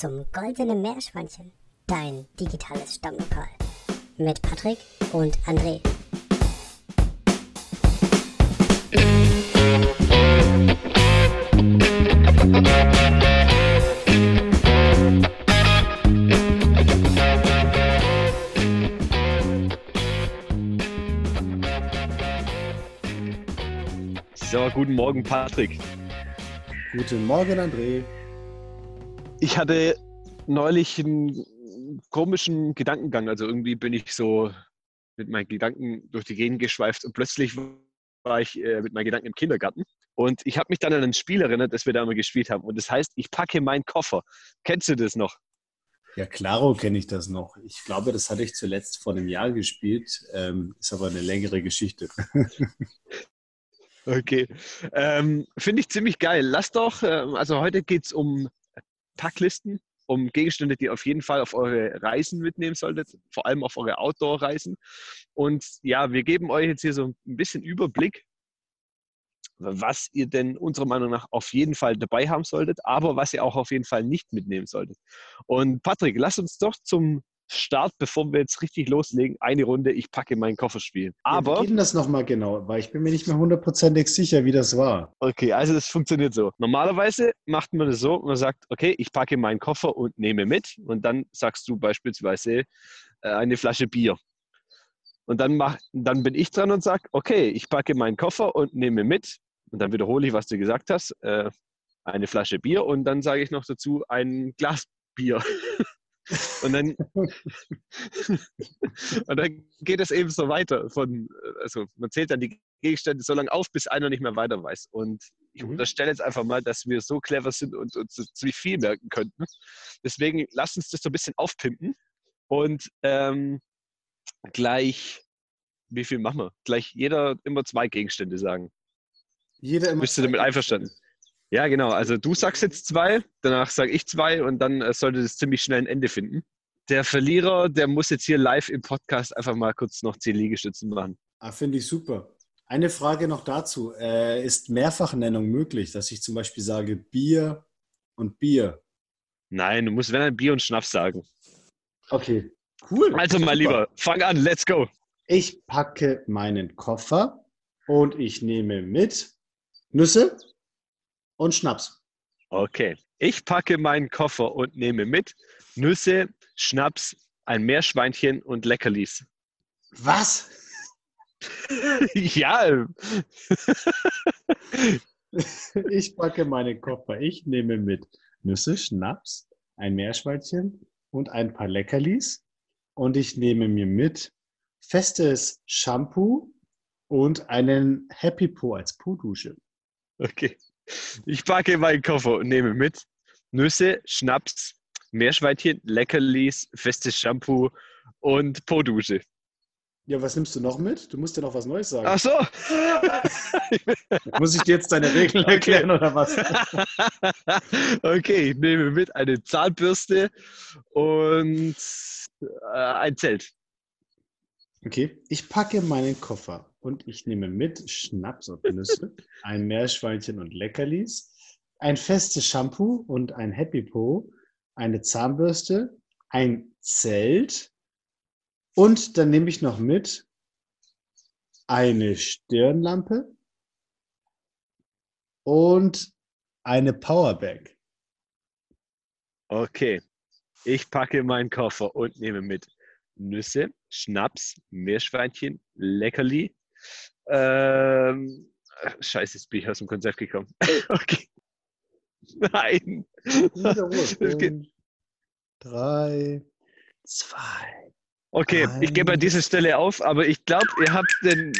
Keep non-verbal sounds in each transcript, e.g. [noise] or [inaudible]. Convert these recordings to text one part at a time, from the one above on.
zum Goldenen Meerschweinchen, dein digitales Stammlokal. Mit Patrick und André. So, guten Morgen, Patrick. Guten Morgen, André. Ich hatte neulich einen komischen Gedankengang. Also irgendwie bin ich so mit meinen Gedanken durch die Gegend geschweift und plötzlich war ich äh, mit meinen Gedanken im Kindergarten. Und ich habe mich dann an ein Spiel erinnert, das wir da immer gespielt haben. Und das heißt, ich packe meinen Koffer. Kennst du das noch? Ja, klaro kenne ich das noch. Ich glaube, das hatte ich zuletzt vor einem Jahr gespielt. Ähm, ist aber eine längere Geschichte. [laughs] Okay. Ähm, Finde ich ziemlich geil. Lass doch, ähm, also heute geht es um Packlisten, um Gegenstände, die ihr auf jeden Fall auf eure Reisen mitnehmen solltet, vor allem auf eure Outdoor-Reisen. Und ja, wir geben euch jetzt hier so ein bisschen Überblick, was ihr denn unserer Meinung nach auf jeden Fall dabei haben solltet, aber was ihr auch auf jeden Fall nicht mitnehmen solltet. Und Patrick, lass uns doch zum Start, bevor wir jetzt richtig loslegen, eine Runde, ich packe meinen Koffer spielen. Aber. Ja, wie geht das nochmal genau? Weil ich bin mir nicht mehr hundertprozentig sicher, wie das war. Okay, also das funktioniert so. Normalerweise macht man das so, man sagt, okay, ich packe meinen Koffer und nehme mit. Und dann sagst du beispielsweise äh, eine Flasche Bier. Und dann, mach, dann bin ich dran und sage, okay, ich packe meinen Koffer und nehme mit. Und dann wiederhole ich, was du gesagt hast. Äh, eine Flasche Bier und dann sage ich noch dazu ein Glas Bier. [laughs] Und dann, [laughs] [laughs] und dann geht es eben so weiter. Von, also man zählt dann die Gegenstände so lange auf, bis einer nicht mehr weiter weiß. Und ich mhm. unterstelle jetzt einfach mal, dass wir so clever sind und uns ziemlich viel merken könnten. Deswegen lasst uns das so ein bisschen aufpimpen und ähm, gleich, wie viel machen wir? Gleich jeder immer zwei Gegenstände sagen. Jeder immer. Bist du damit einverstanden? Ja, genau. Also du sagst jetzt zwei, danach sage ich zwei und dann äh, sollte das ziemlich schnell ein Ende finden. Der Verlierer, der muss jetzt hier live im Podcast einfach mal kurz noch zehn Liegestützen machen. Ah, Finde ich super. Eine Frage noch dazu. Äh, ist Mehrfachnennung möglich, dass ich zum Beispiel sage Bier und Bier? Nein, du musst wenn ein Bier und Schnaps sagen. Okay, cool. Also mal lieber, fang an, let's go. Ich packe meinen Koffer und ich nehme mit Nüsse, und Schnaps. Okay. Ich packe meinen Koffer und nehme mit Nüsse, Schnaps, ein Meerschweinchen und Leckerlis. Was? [laughs] ja. [laughs] ich packe meinen Koffer. Ich nehme mit Nüsse, Schnaps, ein Meerschweinchen und ein paar Leckerlis. Und ich nehme mir mit festes Shampoo und einen Happy Po als Po-Dusche. Okay. Ich packe meinen Koffer und nehme mit Nüsse, Schnaps, Meerschweinchen, Leckerlis, festes Shampoo und Po-Dusche. Ja, was nimmst du noch mit? Du musst ja noch was Neues sagen. Ach so. Muss ich dir jetzt deine Regeln erklären oder was? [laughs] okay, ich nehme mit eine Zahnbürste und äh, ein Zelt. Okay, ich packe meinen Koffer und ich nehme mit Schnaps und Nüsse, [laughs] ein Meerschweinchen und Leckerlis, ein festes Shampoo und ein Happy Po, eine Zahnbürste, ein Zelt und dann nehme ich noch mit eine Stirnlampe und eine Powerbank. Okay, ich packe meinen Koffer und nehme mit Nüsse, Schnaps, Meerschweinchen, Leckerli, ähm, scheiße, jetzt bin ich aus dem Konzept gekommen. [laughs] okay. Nein. [laughs] Drei, zwei. Okay, eins. ich gebe an dieser Stelle auf, aber ich glaube, ihr habt den,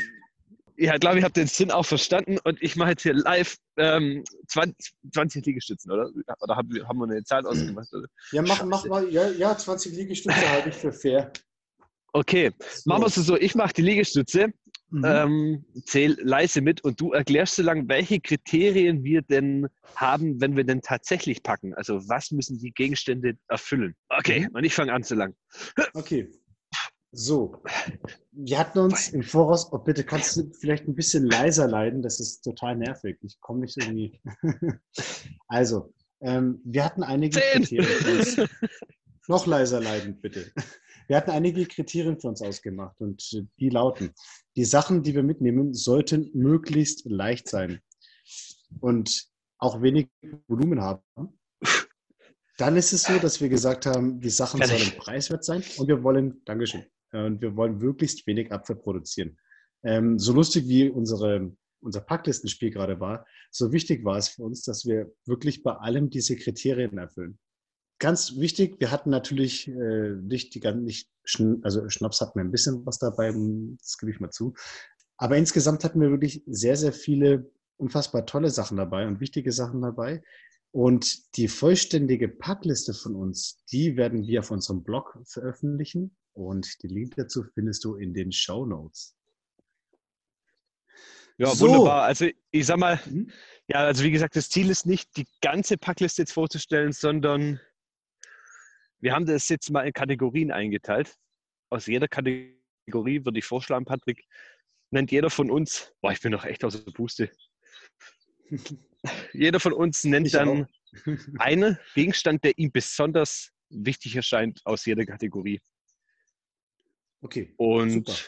ja, glaube ich, habt den Sinn auch verstanden und ich mache jetzt hier live ähm, 20, 20 Liegestützen, oder? Oder haben, haben wir eine Zahl ausgemacht? Oder? Ja, mach, mach mal, ja, ja, 20 Liegestütze [laughs] halte ich für fair. Okay, so. machen wir es so. Ich mache die Liegestütze Mhm. Ähm, zähl leise mit und du erklärst so lange, welche Kriterien wir denn haben, wenn wir denn tatsächlich packen. Also was müssen die Gegenstände erfüllen? Okay, mhm. und ich fange an so lang. Okay. So, wir hatten uns im Voraus, oh bitte kannst du vielleicht ein bisschen leiser leiden, das ist total nervig. Ich komme nicht irgendwie. [laughs] also, Ähm, wir hatten einige Zehn! Kriterien. Noch leiser leidend, bitte. Wir hatten einige Kriterien für uns ausgemacht und äh, die lauten, die Sachen, die wir mitnehmen, sollten möglichst leicht sein und auch wenig Volumen haben. Dann ist es so, dass wir gesagt haben, die Sachen sollen preiswert sein und wir wollen, Dankeschön, äh, und wir wollen möglichst wenig Abfall produzieren. Ähm, so lustig wie unsere, unser Packlistenspiel gerade war, so wichtig war es für uns, dass wir wirklich bei allem diese Kriterien erfüllen. Ganz wichtig, wir hatten natürlich äh, nicht die ganzen, nicht, also Schnaps hatten wir ein bisschen was dabei, das gebe ich mal zu. Aber insgesamt hatten wir wirklich sehr, sehr viele unfassbar tolle Sachen dabei und wichtige Sachen dabei. Und die vollständige Packliste von uns, die werden wir auf unserem Blog veröffentlichen. Und den Link dazu findest du in den Show Notes. Ja, So. wunderbar. Also ich sag mal, Mhm. ja, also wie gesagt, das Ziel ist nicht, die ganze Packliste jetzt vorzustellen, sondern wir haben das jetzt mal in Kategorien eingeteilt. Aus jeder Kategorie würde ich vorschlagen, Patrick, nennt jeder von uns, boah, ich bin doch echt aus der Puste. [laughs] Jeder von uns nennt Ich dann [laughs] einen Gegenstand, der ihm besonders wichtig erscheint aus jeder Kategorie. Okay. Und Super.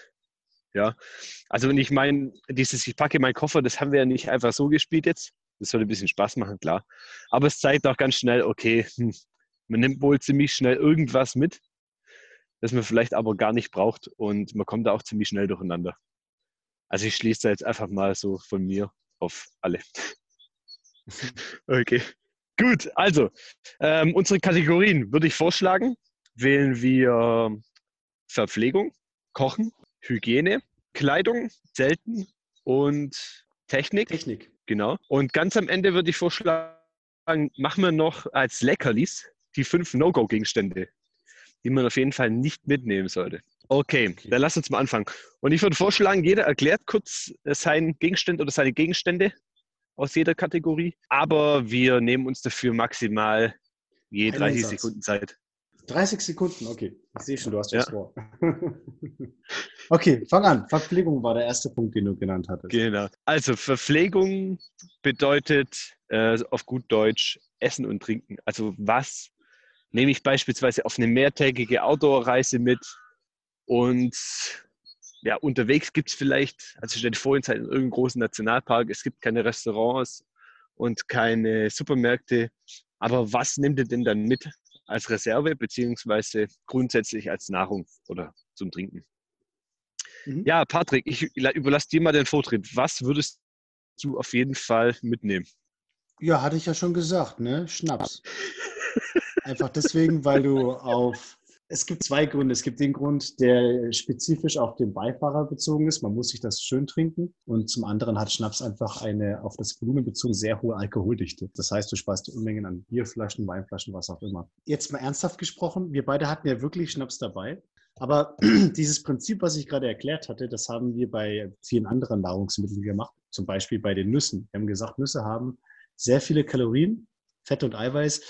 ja, also wenn ich meine, dieses Ich packe meinen Koffer, das haben wir ja nicht einfach so gespielt jetzt. Das soll ein bisschen Spaß machen, klar. Aber es zeigt auch ganz schnell, okay, hm, man nimmt wohl ziemlich schnell irgendwas mit, das man vielleicht aber gar nicht braucht und man kommt da auch ziemlich schnell durcheinander. Also ich schließe da jetzt einfach mal so von mir auf alle. [laughs] Okay. Gut, also ähm, unsere Kategorien würde ich vorschlagen. Wählen wir Verpflegung, Kochen, Hygiene, Kleidung, Zelten und Technik. Technik. Genau. Und ganz am Ende würde ich vorschlagen, machen wir noch als Leckerlis die fünf No-Go-Gegenstände, die man auf jeden Fall nicht mitnehmen sollte. Okay, Okay. dann lass uns mal anfangen. Und ich würde vorschlagen, jeder erklärt kurz äh, seinen Gegenstand oder seine Gegenstände aus jeder Kategorie. Aber wir nehmen uns dafür maximal je Einen 30 Satz. Sekunden Zeit. 30 Sekunden, okay. Ich sehe schon, du hast Ja. was vor. [laughs] okay, fang an. Verpflegung war der erste Punkt, den du genannt hattest. Genau. Also Verpflegung bedeutet äh, auf gut Deutsch Essen und Trinken. Also was nehme ich beispielsweise auf eine mehrtägige Outdoor-Reise mit und ja, unterwegs gibt es vielleicht, also stell dir vor, in irgendeinem großen Nationalpark, es gibt keine Restaurants und keine Supermärkte, aber was nimmt ihr denn dann mit als Reserve beziehungsweise grundsätzlich als Nahrung oder zum Trinken? Mhm. Ja, Patrick, ich überlasse dir mal den Vortritt. Was würdest du auf jeden Fall mitnehmen? Ja, hatte ich ja schon gesagt, ne? Schnaps. [laughs] Einfach deswegen, weil du auf. Es gibt zwei Gründe. Es gibt den Grund, der spezifisch auf den Beifahrer bezogen ist. Man muss sich das schön trinken. Und zum anderen hat Schnaps einfach eine auf das Volumen bezogen sehr hohe Alkoholdichte. Das heißt, du sparst Unmengen an Bierflaschen, Weinflaschen, was auch immer. Jetzt mal ernsthaft gesprochen. Wir beide hatten ja wirklich Schnaps dabei. Aber [clears throat] dieses Prinzip, was ich gerade erklärt hatte, das haben wir bei vielen anderen Nahrungsmitteln gemacht. Zum Beispiel bei den Nüssen. Wir haben gesagt, Nüsse haben sehr viele Kalorien, Fett und Eiweiß,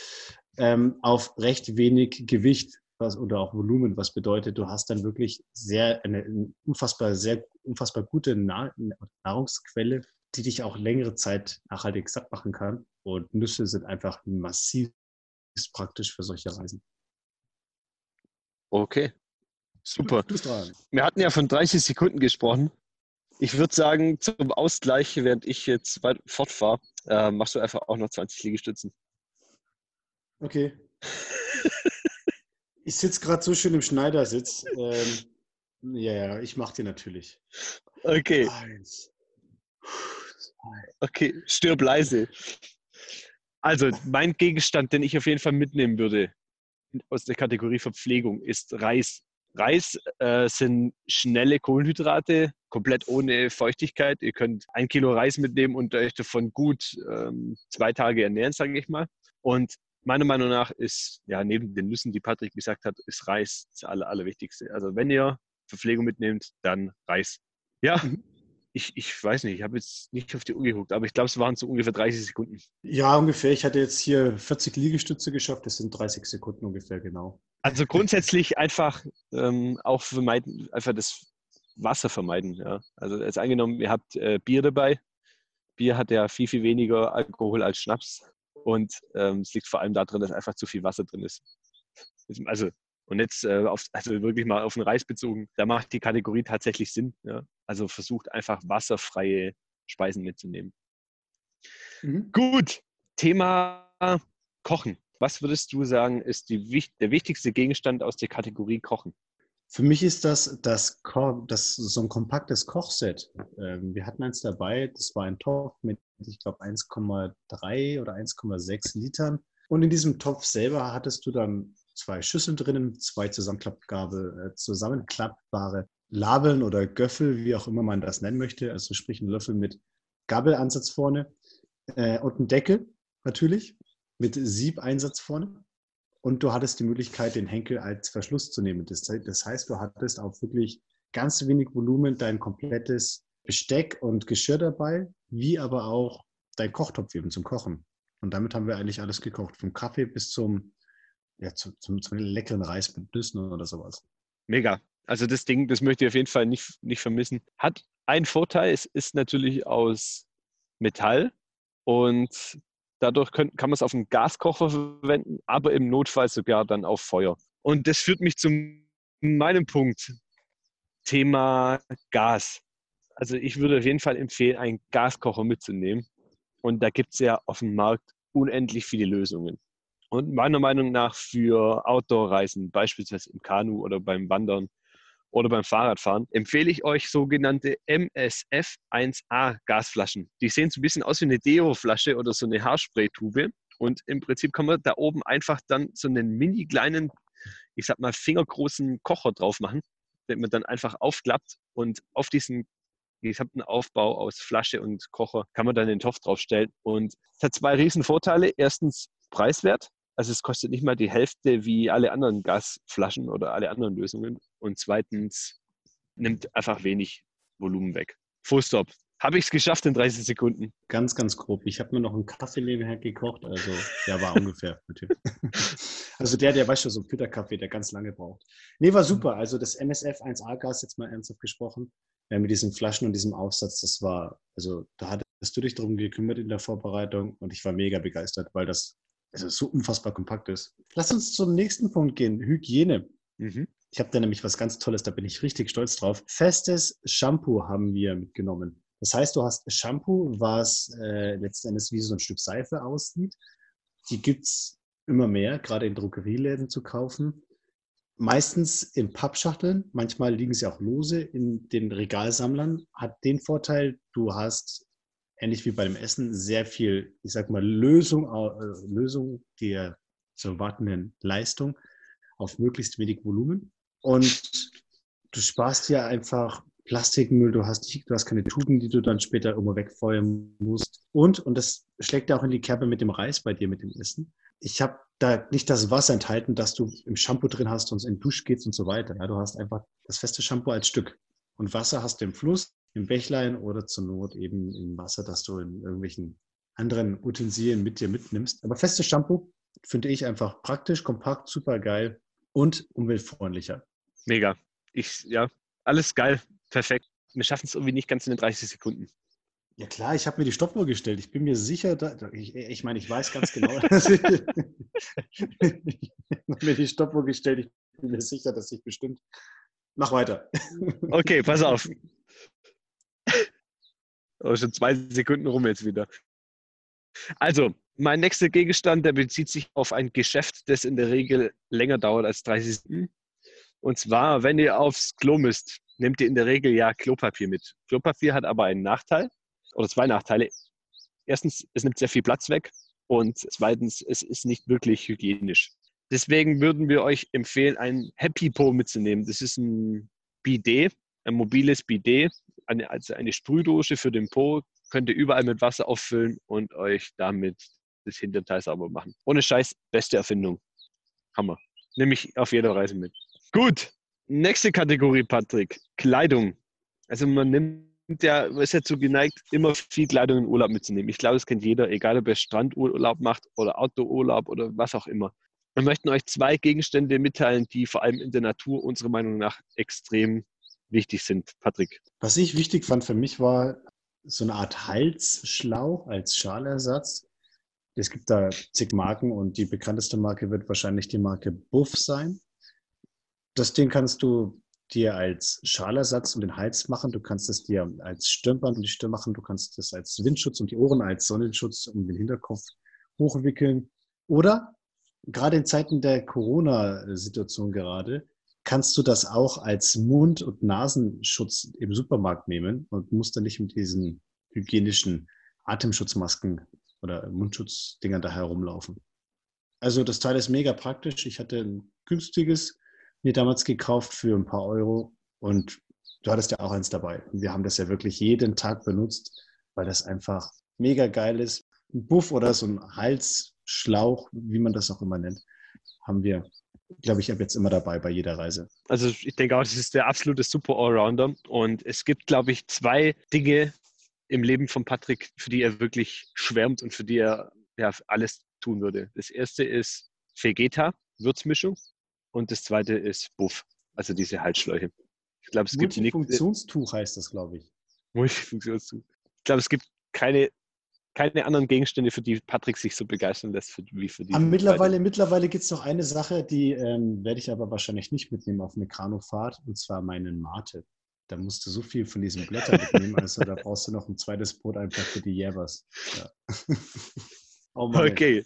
ähm, auf recht wenig Gewicht was, oder auch Volumen, was bedeutet, du hast dann wirklich sehr eine unfassbar, sehr unfassbar gute Nahr Nahrungsquelle, die dich auch längere Zeit nachhaltig satt machen kann. Und Nüsse sind einfach massiv praktisch für solche Reisen. Okay, super. Wir hatten ja von 30 Sekunden gesprochen. Ich würde sagen, zum Ausgleich, während ich jetzt weit fortfahre, äh, machst du einfach auch noch 20 Liegestützen. Okay. [laughs] Ich sitze gerade so schön im Schneidersitz. Ähm, ja, ja, ich mache die natürlich. Okay, Eins. okay, stirb leise. Also, mein Gegenstand, den ich auf jeden Fall mitnehmen würde aus der Kategorie Verpflegung, ist Reis. Reis äh, sind schnelle Kohlenhydrate, komplett ohne Feuchtigkeit. Ihr könnt ein Kilo Reis mitnehmen und euch davon gut ähm, zwei Tage ernähren, sage ich mal. Und meiner Meinung nach ist, ja, neben den Nüssen, die Patrick gesagt hat, ist Reis das Aller, Allerwichtigste. Also wenn ihr Verpflegung mitnehmt, dann Reis. Ja, Mhm. ich, ich weiß nicht, ich habe jetzt nicht auf die Uhr geguckt, aber ich glaube, es waren so ungefähr 30 Sekunden. Ja, ungefähr. Ich hatte jetzt hier 40 Liegestütze geschafft. Das sind 30 Sekunden ungefähr, genau. Also grundsätzlich einfach ähm, auch vermeiden, einfach das Wasser vermeiden. Ja. Also jetzt angenommen, ihr habt äh, Bier dabei. Bier hat ja viel, viel weniger Alkohol als Schnaps. Und ähm, es liegt vor allem daran, dass einfach zu viel Wasser drin ist. Also, und jetzt äh, auf, also wirklich mal auf den Reis bezogen, da macht die Kategorie tatsächlich Sinn. Ja? Also versucht einfach wasserfreie Speisen mitzunehmen. Mhm. Gut, Thema Kochen. Was würdest du sagen, ist die, der wichtigste Gegenstand aus der Kategorie Kochen? Für mich ist das, das, das so ein kompaktes Kochset. Ähm, wir hatten eins dabei, das war ein Topf mit, ich glaube, 1,3 oder 1,6 Litern. Und in diesem Topf selber hattest du dann zwei Schüsseln drinnen, zwei zusammenklappbare, äh, zusammenklappbare Labeln oder Göffel, wie auch immer man das nennen möchte. Also sprich ein Löffel mit Gabelansatz vorne äh, und ein Deckel natürlich mit Siebeinsatz vorne und du hattest die Möglichkeit, den Henkel als Verschluss zu nehmen. Das, das heißt, du hattest auf wirklich ganz wenig Volumen dein komplettes Besteck und Geschirr dabei, wie aber auch dein Kochtopf eben zum Kochen. Und damit haben wir eigentlich alles gekocht, vom Kaffee bis zum, ja, zum, zum, zum leckeren Reis mit Nüssen oder sowas. Mega. Also das Ding, das möchte ich auf jeden Fall nicht, nicht vermissen. Hat einen Vorteil, es ist natürlich aus Metall und Dadurch können, kann man es auf einen Gaskocher verwenden, aber im Notfall sogar dann auf Feuer. Und das führt mich zu meinem Punkt. Thema Gas. Also ich würde auf jeden Fall empfehlen, einen Gaskocher mitzunehmen. Und da gibt es ja auf dem Markt unendlich viele Lösungen. Und meiner Meinung nach für Outdoor-Reisen, beispielsweise im Kanu oder beim Wandern, oder beim Fahrradfahren, empfehle ich euch sogenannte MSF 1A Gasflaschen. Die sehen so ein bisschen aus wie eine Deo-Flasche oder so eine Haarspray-Tube. Und im Prinzip kann man da oben einfach dann so einen mini kleinen, ich sag mal, fingergroßen Kocher drauf machen, den man dann einfach aufklappt und auf diesen gesamten Aufbau aus Flasche und Kocher kann man dann den Topf draufstellen. Und es hat zwei riesen Vorteile. Erstens preiswert. Also es kostet nicht mal die Hälfte wie alle anderen Gasflaschen oder alle anderen Lösungen. Und zweitens nimmt einfach wenig Volumen weg. Full stop. Habe ich es geschafft in 30 Sekunden? Ganz, ganz grob. Ich habe mir noch einen Kaffee nebenher gekocht. Also, ja, war ungefähr. [laughs] also der, der weiß schon, so ein Filterkaffee, der ganz lange braucht. Nee, war super. Also das MSF 1A-Gas, jetzt mal ernsthaft gesprochen, ja, mit diesen Flaschen und diesem Aufsatz, das war, also da hattest du dich darum gekümmert in der Vorbereitung und ich war mega begeistert, weil das also so unfassbar kompakt ist. Lass uns zum nächsten Punkt gehen. Hygiene. Mhm. Ich habe da nämlich was ganz Tolles, da bin ich richtig stolz drauf. Festes Shampoo haben wir mitgenommen. Das heißt, du hast Shampoo, was äh, letzten Endes wie so ein Stück Seife aussieht. Die gibt es immer mehr, gerade in Drogerieläden zu kaufen. Meistens in Pappschachteln, manchmal liegen sie auch lose in den Regalsammlern. Hat den Vorteil, du hast ähnlich wie bei dem Essen, sehr viel, ich sag mal, Lösung, äh, Lösung der zu erwartenden Leistung auf möglichst wenig Volumen. Und du sparst ja einfach Plastikmüll, du hast, du hast keine Tuben, die du dann später irgendwo wegfeuern musst. Und, und das schlägt ja auch in die Kerbe mit dem Reis bei dir, mit dem Essen. Ich habe da nicht das Wasser enthalten, das du im Shampoo drin hast und in Dusch gehst und so weiter. Ja, du hast einfach das feste Shampoo als Stück. Und Wasser hast du im Fluss, im Bächlein oder zur Not eben im Wasser, das du in irgendwelchen anderen Utensilien mit dir mitnimmst. Aber festes Shampoo finde ich einfach praktisch, kompakt, super geil und umweltfreundlicher. Mega. Ich, ja, alles geil, perfekt. Wir schaffen es irgendwie nicht ganz in den 30 Sekunden. Ja klar, ich habe mir die Stoppuhr gestellt. Ich bin mir sicher, da, ich, ich meine, ich weiß ganz genau, [laughs] dass ich, [laughs] ich habe mir die Stoppuhr gestellt. Ich bin mir sicher, dass ich bestimmt. Mach weiter. Okay, pass auf. Oh, schon zwei Sekunden rum jetzt wieder. Also, mein nächster Gegenstand, der bezieht sich auf ein Geschäft, das in der Regel länger dauert als 30 Sekunden. Und zwar, wenn ihr aufs Klo müsst, nehmt ihr in der Regel ja Klopapier mit. Klopapier hat aber einen Nachteil oder zwei Nachteile. Erstens, es nimmt sehr viel Platz weg und zweitens, es ist nicht wirklich hygienisch. Deswegen würden wir euch empfehlen, ein Happy Po mitzunehmen. Das ist ein Bidet, ein mobiles Bidet, eine, also eine Sprühdosche für den Po, könnt ihr überall mit Wasser auffüllen und euch damit das Hinterteil sauber machen. Ohne Scheiß, beste Erfindung. Hammer. Nehme ich auf jeder Reise mit. Gut, nächste Kategorie, Patrick. Kleidung. Also man nimmt ja, ist ja zu geneigt, immer viel Kleidung in Urlaub mitzunehmen. Ich glaube, das kennt jeder, egal ob er Strandurlaub macht oder Outdoor-Urlaub oder was auch immer. Wir möchten euch zwei Gegenstände mitteilen, die vor allem in der Natur unserer Meinung nach extrem wichtig sind. Patrick. Was ich wichtig fand für mich war so eine Art Halsschlauch als Schalersatz. Es gibt da zig Marken und die bekannteste Marke wird wahrscheinlich die Marke Buff sein. Das Ding kannst du dir als Schalersatz um den Hals machen. Du kannst es dir als Stirnband um die Stirn machen. Du kannst es als Windschutz um die Ohren, als Sonnenschutz um den Hinterkopf hochwickeln. Oder gerade in Zeiten der Corona-Situation gerade, kannst du das auch als Mund- und Nasenschutz im Supermarkt nehmen und musst dann nicht mit diesen hygienischen Atemschutzmasken oder Mundschutzdingern da herumlaufen. Also das Teil ist mega praktisch. Ich hatte ein günstiges mir damals gekauft für ein paar Euro und du hattest ja auch eins dabei. Und wir haben das ja wirklich jeden Tag benutzt, weil das einfach mega geil ist. Ein Buff oder so ein Halsschlauch, wie man das auch immer nennt, haben wir, glaube ich, ab jetzt immer dabei bei jeder Reise. Also ich denke auch, das ist der absolute Super Allrounder. Und es gibt, glaube ich, zwei Dinge im Leben von Patrick, für die er wirklich schwärmt und für die er ja, alles tun würde. Das erste ist Vegeta, Würzmischung. Und das zweite ist Buff, also diese Halsschläuche. Ich glaube, es gibt Multifunktionstuch heißt das, glaube ich. Multifunktionstuch. Ich glaube, es gibt keine, keine anderen Gegenstände, für die Patrick sich so begeistern lässt, für, wie für die. mittlerweile mittlerweile gibt es noch eine Sache, die ähm, werde ich aber wahrscheinlich nicht mitnehmen auf eine Kanufahrt, und zwar meinen Mate. Da musst du so viel von diesen Blättern mitnehmen, also da brauchst du noch ein zweites Brot einfach für die Jäbers. Ja. [laughs] Oh okay,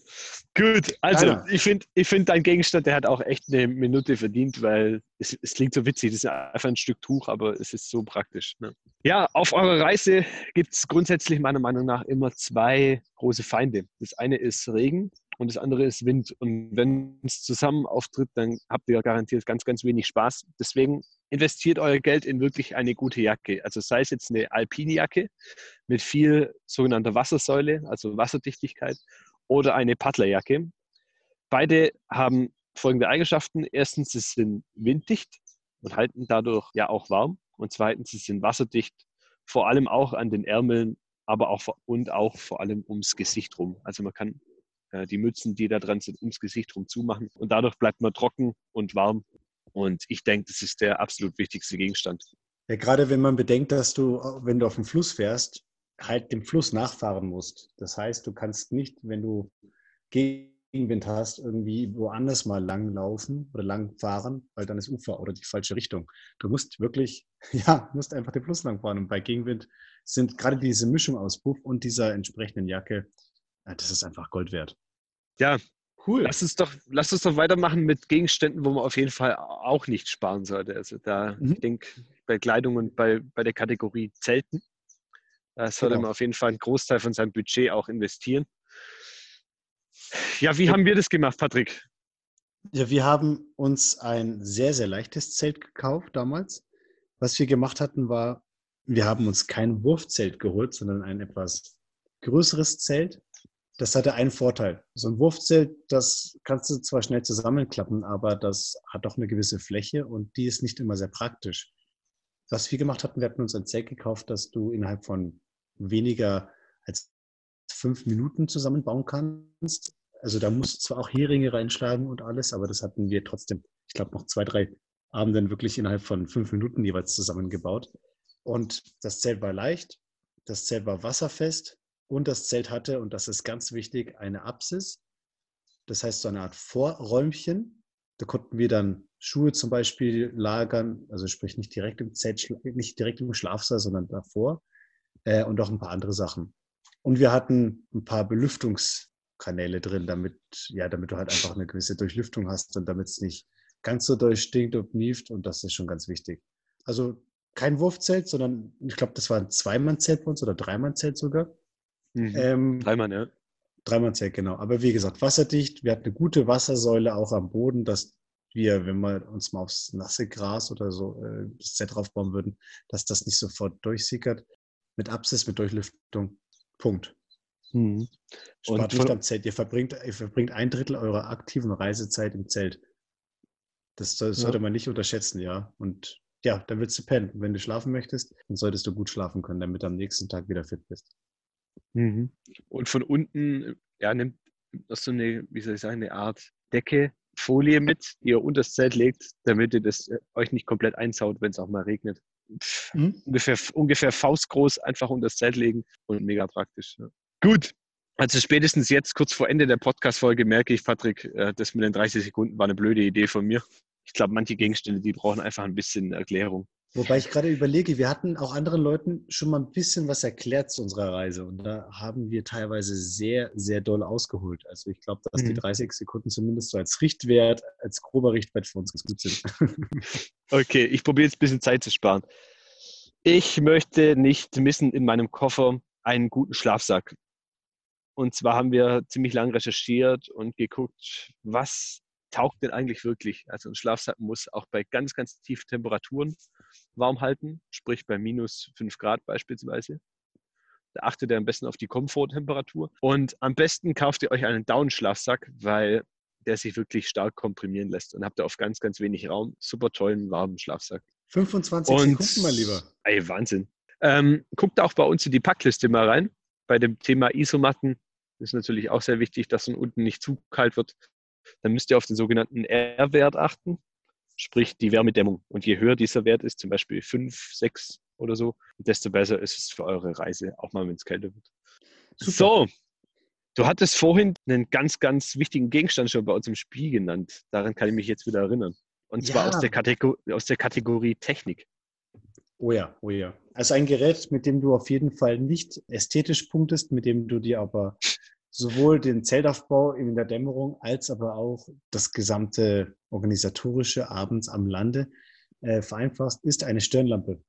gut. Also Keiner. ich finde, ich find dein Gegenstand, der hat auch echt eine Minute verdient, weil es, es klingt so witzig. Das ist einfach ein Stück Tuch, aber es ist so praktisch. Ne? Ja, auf eurer Reise gibt es grundsätzlich meiner Meinung nach immer zwei große Feinde. Das eine ist Regen und das andere ist Wind. Und wenn es zusammen auftritt, dann habt ihr garantiert ganz, ganz wenig Spaß. Deswegen investiert euer Geld in wirklich eine gute Jacke. Also sei es jetzt eine alpine Jacke mit viel sogenannter Wassersäule, also Wasserdichtigkeit, oder eine Paddlerjacke. Beide haben folgende Eigenschaften. Erstens, sie sind winddicht und halten dadurch ja auch warm. Und zweitens, sie sind wasserdicht, vor allem auch an den Ärmeln, aber auch und auch vor allem ums Gesicht rum. Also man kann die Mützen, die da dran sind, ums Gesicht rum zumachen. Und dadurch bleibt man trocken und warm. Und ich denke, das ist der absolut wichtigste Gegenstand. Ja, gerade wenn man bedenkt, dass du, wenn du auf dem Fluss fährst, halt dem Fluss nachfahren musst. Das heißt, du kannst nicht, wenn du Gegenwind hast, irgendwie woanders mal lang laufen oder lang fahren, weil dann ist Ufer oder die falsche Richtung. Du musst wirklich, [laughs] ja, musst einfach den Fluss lang fahren. Und bei Gegenwind sind gerade diese Mischung aus Buff und dieser entsprechenden Jacke ja, das ist einfach Gold wert. Ja, cool. Lass uns, doch, lass uns doch weitermachen mit Gegenständen, wo man auf jeden Fall auch nicht sparen sollte. Also da, mhm. ich denke, bei Kleidung und bei, bei der Kategorie Zelten, da sollte genau. man auf jeden Fall einen Großteil von seinem Budget auch investieren. Ja, wie haben wir das gemacht, Patrick? Ja, wir haben uns ein sehr, sehr leichtes Zelt gekauft damals. Was wir gemacht hatten, war, wir haben uns kein Wurfzelt geholt, sondern ein etwas größeres Zelt das hatte einen Vorteil. So ein Wurfzelt, das kannst du zwar schnell zusammenklappen, aber das hat doch eine gewisse Fläche und die ist nicht immer sehr praktisch. Was wir gemacht hatten, wir hatten uns ein Zelt gekauft, das du innerhalb von weniger als fünf Minuten zusammenbauen kannst. Also da musst du zwar auch Heringe reinschlagen und alles, aber das hatten wir trotzdem, ich glaube, noch zwei, drei Abenden wirklich innerhalb von fünf Minuten jeweils zusammengebaut. Und das Zelt war leicht, das Zelt war wasserfest, und das Zelt hatte, und das ist ganz wichtig, eine Apsis. Das heißt, so eine Art Vorräumchen. Da konnten wir dann Schuhe zum Beispiel lagern, also sprich nicht direkt im Zelt, nicht direkt im Schlafsaal, sondern davor. Äh, und auch ein paar andere Sachen. Und wir hatten ein paar Belüftungskanäle drin, damit, ja, damit du halt einfach eine gewisse Durchlüftung hast und damit es nicht ganz so durchstinkt und nieft. Und das ist schon ganz wichtig. Also kein Wurfzelt, sondern ich glaube, das war ein Zweimannzelt bei uns oder Dreimannzelt sogar. Mhm. Ähm, Dreimann, ja. Dreimann-Zelt, genau. Aber wie gesagt, wasserdicht. Wir hatten eine gute Wassersäule auch am Boden, dass wir, wenn wir uns mal aufs nasse Gras oder so äh, das Zelt draufbauen würden, dass das nicht sofort durchsickert. Mit Apsis, mit Durchlüftung. Punkt. Mhm. Spart nicht am Zelt. Ihr verbringt, ihr verbringt ein Drittel eurer aktiven Reisezeit im Zelt. Das, das sollte ja. man nicht unterschätzen, ja. Und ja, dann willst du pennen. Wenn du schlafen möchtest, dann solltest du gut schlafen können, damit du am nächsten Tag wieder fit bist. Mhm. Und von unten, ja, nimmt das so eine, wie soll ich sagen, eine Art Decke, Folie mit, die ihr unter das Zelt legt, damit ihr das äh, euch nicht komplett einsaut, wenn es auch mal regnet. Pff, mhm. ungefähr, ungefähr faustgroß einfach unter das Zelt legen und mega praktisch. Ja. Gut, Also spätestens jetzt, kurz vor Ende der Podcast-Folge, merke ich, Patrick, äh, das mit den 30 Sekunden war eine blöde Idee von mir. Ich glaube, manche Gegenstände, die brauchen einfach ein bisschen Erklärung. Wobei ich gerade überlege, wir hatten auch anderen Leuten schon mal ein bisschen was erklärt zu unserer Reise und da haben wir teilweise sehr, sehr doll ausgeholt. Also ich glaube, dass mhm. die 30 Sekunden zumindest so als Richtwert, als grober Richtwert für uns ganz gut sind. [laughs] okay, ich probiere jetzt ein bisschen Zeit zu sparen. Ich möchte nicht missen in meinem Koffer einen guten Schlafsack. Und zwar haben wir ziemlich lang recherchiert und geguckt, was taugt denn eigentlich wirklich? Also ein Schlafsack muss auch bei ganz, ganz tiefen Temperaturen warm halten, sprich bei minus 5 Grad beispielsweise. Da achtet ihr am besten auf die Komforttemperatur. Und am besten kauft ihr euch einen Down-Schlafsack, weil der sich wirklich stark komprimieren lässt. Und habt ihr auf ganz, ganz wenig Raum super tollen, warmen Schlafsack. 25 und, Sekunden, mein Lieber. Ey, Wahnsinn. Ähm, guckt auch bei uns in die Packliste mal rein. Bei dem Thema Isomatten ist natürlich auch sehr wichtig, dass dann unten nicht zu kalt wird. Dann müsst ihr auf den sogenannten R-Wert achten, sprich die Wärmedämmung. Und je höher dieser Wert ist, zum Beispiel 5, 6 oder so, desto besser ist es für eure Reise, auch mal, wenn es kälter wird. Super. So, du hattest vorhin einen ganz, ganz wichtigen Gegenstand schon bei uns im Spiel genannt. Daran kann ich mich jetzt wieder erinnern. Und zwar ja. aus, der Kategor aus der Kategorie Technik. Oh ja, oh ja. Also ein Gerät, mit dem du auf jeden Fall nicht ästhetisch punktest, mit dem du dir aber sowohl den Zeltaufbau in der Dämmerung als aber auch das gesamte organisatorische abends am Lande äh, vereinfachst, ist eine Stirnlampe.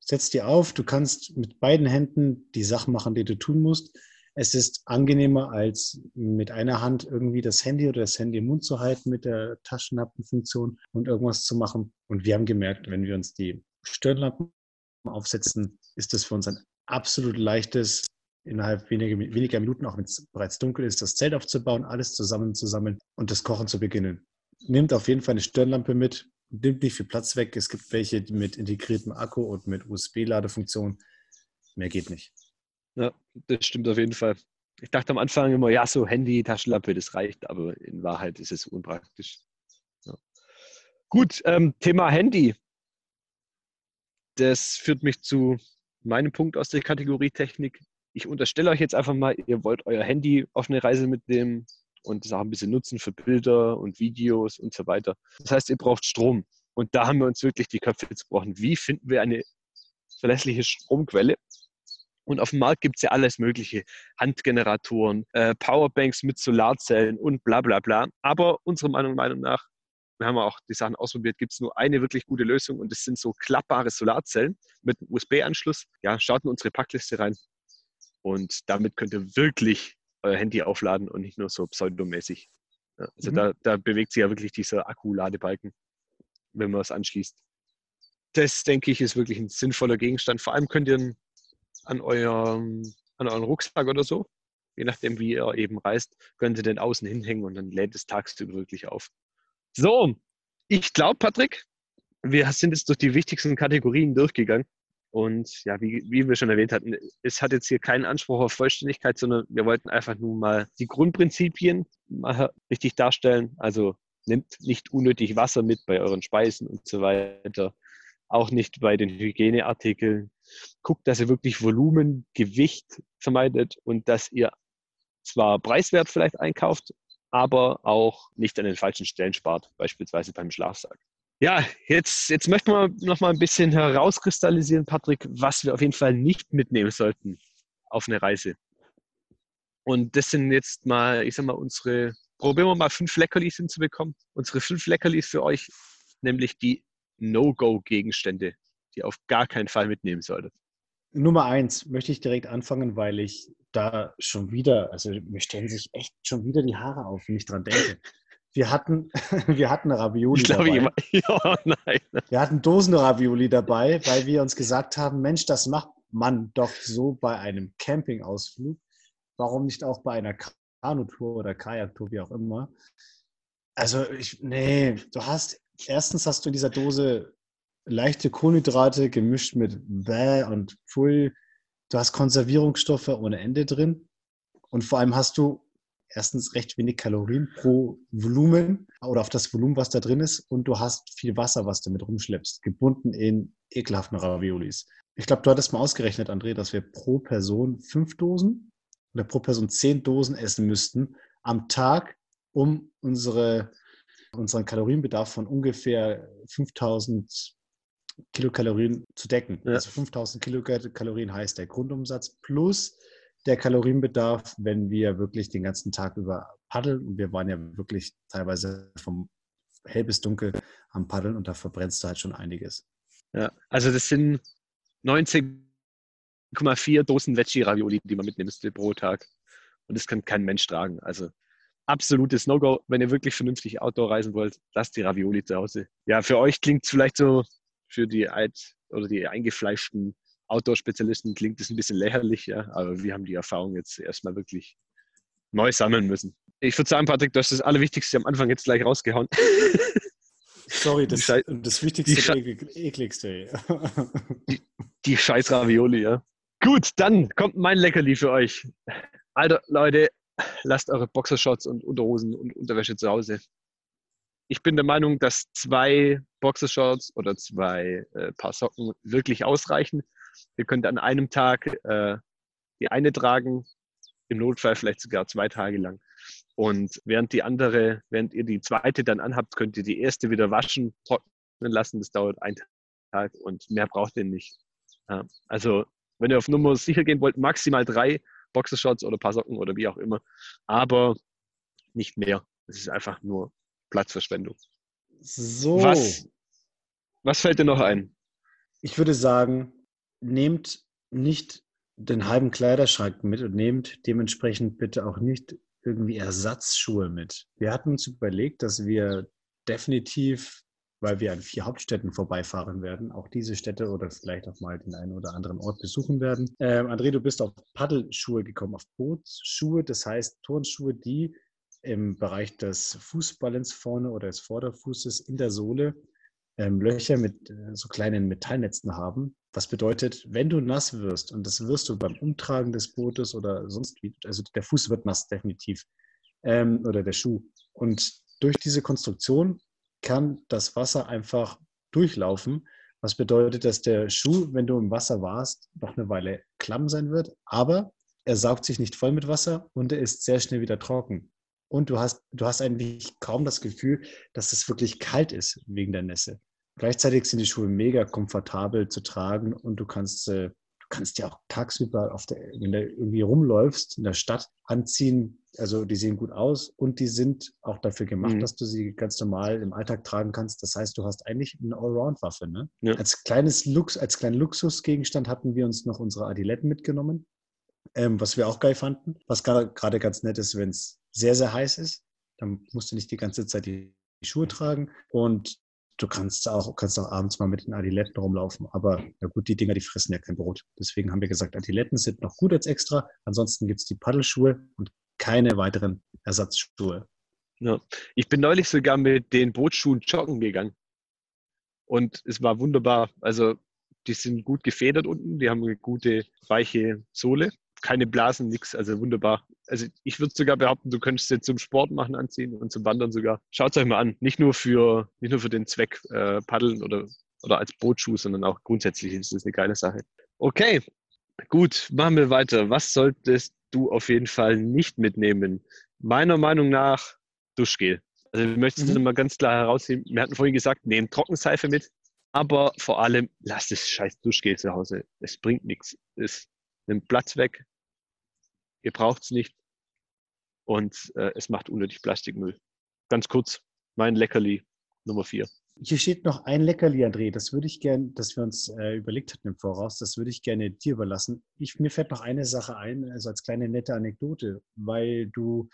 Setz dir auf, du kannst mit beiden Händen die Sachen machen, die du tun musst. Es ist angenehmer, als mit einer Hand irgendwie das Handy oder das Handy im Mund zu halten mit der Taschenlampenfunktion und irgendwas zu machen. Und wir haben gemerkt, wenn wir uns die Stirnlampen aufsetzen, ist das für uns ein absolut leichtes, innerhalb weniger, weniger Minuten, auch wenn es bereits dunkel ist, das Zelt aufzubauen, alles zusammenzusammeln und das Kochen zu beginnen. Nehmt auf jeden Fall eine Stirnlampe mit, nimmt nicht viel Platz weg. Es gibt welche mit integriertem Akku und mit USB-Ladefunktion. Mehr geht nicht. Ja, das stimmt auf jeden Fall. Ich dachte am Anfang immer, ja, so Handy, Taschenlampe, das reicht, aber in Wahrheit ist es unpraktisch. Ja. Gut, ähm, Thema Handy. Das führt mich zu meinem Punkt aus der Kategorie Technik. Ich unterstelle euch jetzt einfach mal, ihr wollt euer Handy auf eine Reise mitnehmen und das auch ein bisschen nutzen für Bilder und Videos und so weiter. Das heißt, ihr braucht Strom. Und da haben wir uns wirklich die Köpfe gebrochen. Wie finden wir eine verlässliche Stromquelle? Und auf dem Markt gibt es ja alles Mögliche. Handgeneratoren, äh, Powerbanks mit Solarzellen und bla bla bla. Aber unserer Meinung, nach wir haben auch die Sachen ausprobiert, gibt es nur eine wirklich gute Lösung und das sind so klappbare Solarzellen mit einem USB-Anschluss. Ja, schaut in unsere Packliste rein und damit könnt ihr wirklich euer Handy aufladen und nicht nur so pseudomäßig. Ja, also mhm. da, da bewegt sich ja wirklich dieser Akku-Ladebalken, wenn man es anschließt. Das, denke ich, ist wirklich ein sinnvoller Gegenstand. Vor allem könnt ihr an, eurem, an euren Rucksack oder so, je nachdem, wie ihr eben reist, könnt ihr den außen hinhängen und dann lädt es tagsüber wirklich auf. So, ich glaube, Patrick, wir sind jetzt durch die wichtigsten Kategorien durchgegangen. Und ja, wie, wie wir schon erwähnt hatten, es hat jetzt hier keinen Anspruch auf Vollständigkeit, sondern wir wollten einfach nur mal die Grundprinzipien mal richtig darstellen. Also nehmt nicht unnötig Wasser mit bei euren Speisen und so weiter. Auch nicht bei den Hygieneartikeln. Guckt, dass ihr wirklich Volumen, Gewicht vermeidet und dass ihr zwar preiswert vielleicht einkauft, aber auch nicht an den falschen Stellen spart, beispielsweise beim Schlafsack. Ja, jetzt, jetzt möchten wir noch mal ein bisschen herauskristallisieren, Patrick, was wir auf jeden Fall nicht mitnehmen sollten auf eine Reise. Und das sind jetzt mal, ich sag mal, unsere, probieren wir mal fünf Leckerlis hinzubekommen. Unsere fünf Leckerlis für euch, nämlich die No-Go-Gegenstände, die ihr auf gar keinen Fall mitnehmen solltet. Nummer eins möchte ich direkt anfangen, weil ich da schon wieder, also mir stellen sich echt schon wieder die Haare auf, wenn ich dran denke. Wir hatten, [laughs] wir hatten Ravioli ich glaube, dabei. [laughs] Ja, nein. Wir hatten Dosen Ravioli dabei, weil wir uns gesagt haben, Mensch, das macht man doch so bei einem Campingausflug. Warum nicht auch bei einer Kanutour oder Kajaktour, wie auch immer? Also ich, nee, du hast, erstens hast du in dieser Dose leichte Kohlenhydrate gemischt mit Bäh und Pfui. Du hast Konservierungsstoffe ohne Ende drin. Und vor allem hast du erstens recht wenig Kalorien pro Volumen oder auf das Volumen, was da drin ist. Und du hast viel Wasser, was du mit rumschleppst, gebunden in ekelhaften Raviolis. Ich glaube, du hattest mal ausgerechnet, André, dass wir pro Person fünf Dosen oder pro Person zehn Dosen essen müssten am Tag, um unsere, unseren Kalorienbedarf von ungefähr 5000 Kilokalorien zu decken. Ja. Also 5000 Kilokalorien heißt der Grundumsatz plus der Kalorienbedarf, wenn wir wirklich den ganzen Tag über paddeln. Und wir waren ja wirklich teilweise vom hell bis dunkel am Paddeln und da verbrennst du halt schon einiges. Ja, also das sind 19,4 Dosen Veggie-Ravioli, die man mitnimmt pro Tag. Und das kann kein Mensch tragen. Also absolutes No-Go. Wenn ihr wirklich vernünftig Outdoor reisen wollt, lasst die Ravioli zu Hause. Ja, für euch klingt es vielleicht so, für die alt oder die eingefleischten Outdoor-Spezialisten klingt es ein bisschen lächerlich, ja, aber wir haben die Erfahrung jetzt erstmal wirklich neu sammeln müssen. Ich würde sagen, Patrick, du hast das Allerwichtigste am Anfang jetzt gleich rausgehauen. [laughs] Sorry, das, Schei das Wichtigste und ekligste. [laughs] Die, die scheiß Ravioli, ja. Gut, dann kommt mein Leckerli für euch. Alter, Leute, lasst eure Boxershorts und Unterhosen und Unterwäsche zu Hause. Ich bin der Meinung, dass zwei Boxershorts oder zwei äh, Paar Socken wirklich ausreichen. Ihr könnt an einem Tag äh, die eine tragen, im Notfall vielleicht sogar zwei Tage lang. Und während die andere, während ihr die zweite dann anhabt, könnt ihr die erste wieder waschen, trocknen lassen. Das dauert einen Tag und mehr braucht ihr nicht. Ja, also, wenn ihr auf Nummer sicher gehen wollt, maximal drei Boxershorts oder paar Socken oder wie auch immer. Aber nicht mehr. Es ist einfach nur Platzverschwendung. So. Was, was fällt dir noch ein? Ich würde sagen, nehmt nicht den halben Kleiderschrank mit und nehmt dementsprechend bitte auch nicht irgendwie Ersatzschuhe mit. Wir hatten uns überlegt, dass wir definitiv, weil wir an vier Hauptstädten vorbeifahren werden, auch diese Städte oder vielleicht auch mal den einen oder anderen Ort besuchen werden. Ähm, André, du bist auf Paddelschuhe gekommen, auf Bootsschuhe, das heißt Turnschuhe, die im Bereich des Fußballens vorne oder des Vorderfußes in der Sohle ähm, Löcher mit äh, so kleinen Metallnetzen haben. Was bedeutet, wenn du nass wirst, und das wirst du beim Umtragen des Bootes oder sonst wie, also der Fuß wird nass definitiv ähm, oder der Schuh. Und durch diese Konstruktion kann das Wasser einfach durchlaufen, was bedeutet, dass der Schuh, wenn du im Wasser warst, noch eine Weile klamm sein wird, aber er saugt sich nicht voll mit Wasser und er ist sehr schnell wieder trocken und du hast, du hast eigentlich kaum das Gefühl, dass es wirklich kalt ist wegen der Nässe. Gleichzeitig sind die Schuhe mega komfortabel zu tragen und du kannst, äh, du kannst ja auch tagsüber, auf der, wenn du irgendwie rumläufst in der Stadt, anziehen. Also die sehen gut aus und die sind auch dafür gemacht, mhm. dass du sie ganz normal im Alltag tragen kannst. Das heißt, du hast eigentlich eine Allround-Waffe. Ne? Ja. Als kleines Lux, als kleinen Luxusgegenstand hatten wir uns noch unsere Adiletten mitgenommen, ähm, was wir auch geil fanden. Was gerade ganz nett ist, wenn es sehr, sehr heiß ist. Dann musst du nicht die ganze Zeit die Schuhe tragen und du kannst auch, kannst auch abends mal mit den Adiletten rumlaufen. Aber na gut, die Dinger, die fressen ja kein Brot. Deswegen haben wir gesagt, Adiletten sind noch gut als extra. Ansonsten gibt es die Paddelschuhe und keine weiteren Ersatzschuhe. Ja. Ich bin neulich sogar mit den Bootschuhen joggen gegangen. Und es war wunderbar. Also die sind gut gefedert unten, die haben eine gute, weiche Sohle keine Blasen, nichts, also wunderbar. Also ich würde sogar behaupten, du könntest jetzt zum Sport machen anziehen und zum Wandern sogar. Schaut es euch mal an. Nicht nur für, nicht nur für den Zweck äh, Paddeln oder, oder als Bootschuh, sondern auch grundsätzlich ist das eine geile Sache. Okay, gut, machen wir weiter. Was solltest du auf jeden Fall nicht mitnehmen? Meiner Meinung nach Duschgel. Also ich möchte es mhm. mal ganz klar herausheben. Wir hatten vorhin gesagt, nehmt Trockenseife mit, aber vor allem lasst das scheiß Duschgel zu Hause. Es bringt nichts. Es nimmt Platz weg, ihr braucht es nicht und äh, es macht unnötig Plastikmüll. Ganz kurz, mein Leckerli Nummer vier. Hier steht noch ein Leckerli, André. Das würde ich gerne, dass wir uns äh, überlegt hatten im Voraus, das würde ich gerne dir überlassen. Ich, mir fällt noch eine Sache ein, also als kleine nette Anekdote, weil du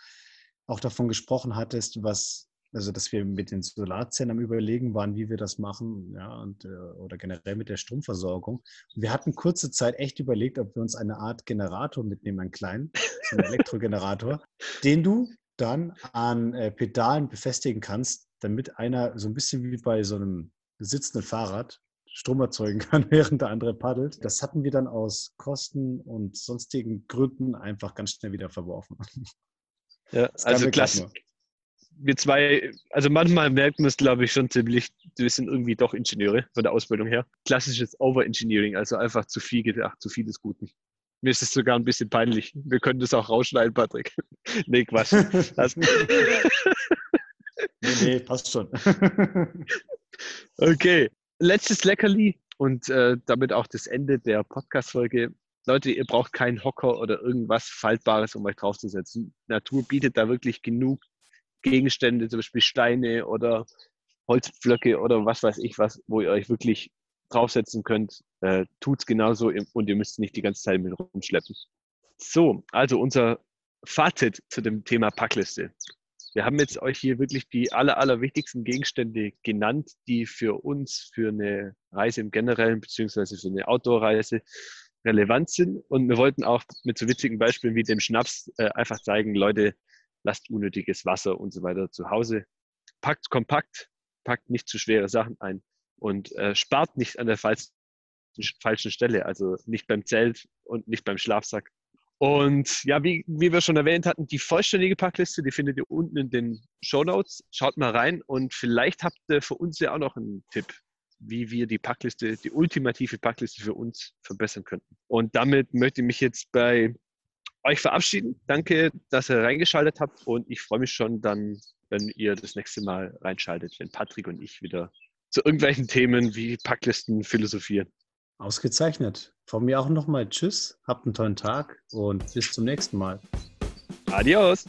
auch davon gesprochen hattest, was also dass wir mit den Solarzellen am Überlegen waren, wie wir das machen, ja, und, äh, oder generell mit der Stromversorgung. Wir hatten kurze Zeit echt überlegt, ob wir uns eine Art Generator mitnehmen, einen kleinen, einen Elektrogenerator, [laughs] den du dann an äh, Pedalen befestigen kannst, damit einer so ein bisschen wie bei so einem sitzenden Fahrrad Strom erzeugen kann, [laughs] während der andere paddelt. Das hatten wir dann aus Kosten und sonstigen Gründen einfach ganz schnell wieder verworfen. Ja, also klasse wir zwei, also manchmal merkt man es, glaube ich, schon ziemlich, wir sind irgendwie doch Ingenieure von der Ausbildung her. Klassisches Overengineering, also einfach zu viel gedacht, zu viel des Guten. Mir ist es sogar ein bisschen peinlich. Wir können das auch rausschneiden, Patrick. [laughs] nee, Quatsch. Nee, nee, passt schon. [laughs] okay, letztes Leckerli und äh, damit auch das Ende der Podcast-Folge. Leute, ihr braucht keinen Hocker oder irgendwas Faltbares, um euch draufzusetzen. Natur bietet da wirklich genug Gegenstände, zum Beispiel Steine oder Holzpflöcke oder was weiß ich was, wo ihr euch wirklich draufsetzen könnt. Äh, tut's genauso und ihr müsst nicht die ganze Zeit mit rumschleppen. So, also unser Fazit zu dem Thema Packliste. Wir haben jetzt euch hier wirklich die aller, aller wichtigsten Gegenstände genannt, die für uns für eine Reise im Generellen beziehungsweise für eine Outdoor-Reise relevant sind. Und wir wollten auch mit so witzigen Beispielen wie dem Schnaps äh, einfach zeigen, Leute, lasst unnötiges Wasser und so weiter zu Hause. Packt kompakt, packt nicht zu schwere Sachen ein und äh, spart nicht an der falschen, falschen Stelle, also nicht beim Zelt und nicht beim Schlafsack. Und ja, wie, wie wir schon erwähnt hatten, die vollständige Packliste, die findet ihr unten in den Show Notes. Schaut mal rein und vielleicht habt ihr für uns ja auch noch einen Tipp, wie wir die Packliste, die ultimative Packliste für uns verbessern könnten. Und damit möchte ich mich jetzt bei euch verabschieden. Danke, dass ihr reingeschaltet habt und ich freue mich schon dann, wenn ihr das nächste Mal reinschaltet, wenn Patrick und ich wieder zu irgendwelchen Themen wie Packlisten philosophieren. Ausgezeichnet. Von mir auch nochmal Tschüss, habt einen tollen Tag und bis zum nächsten Mal. Adios.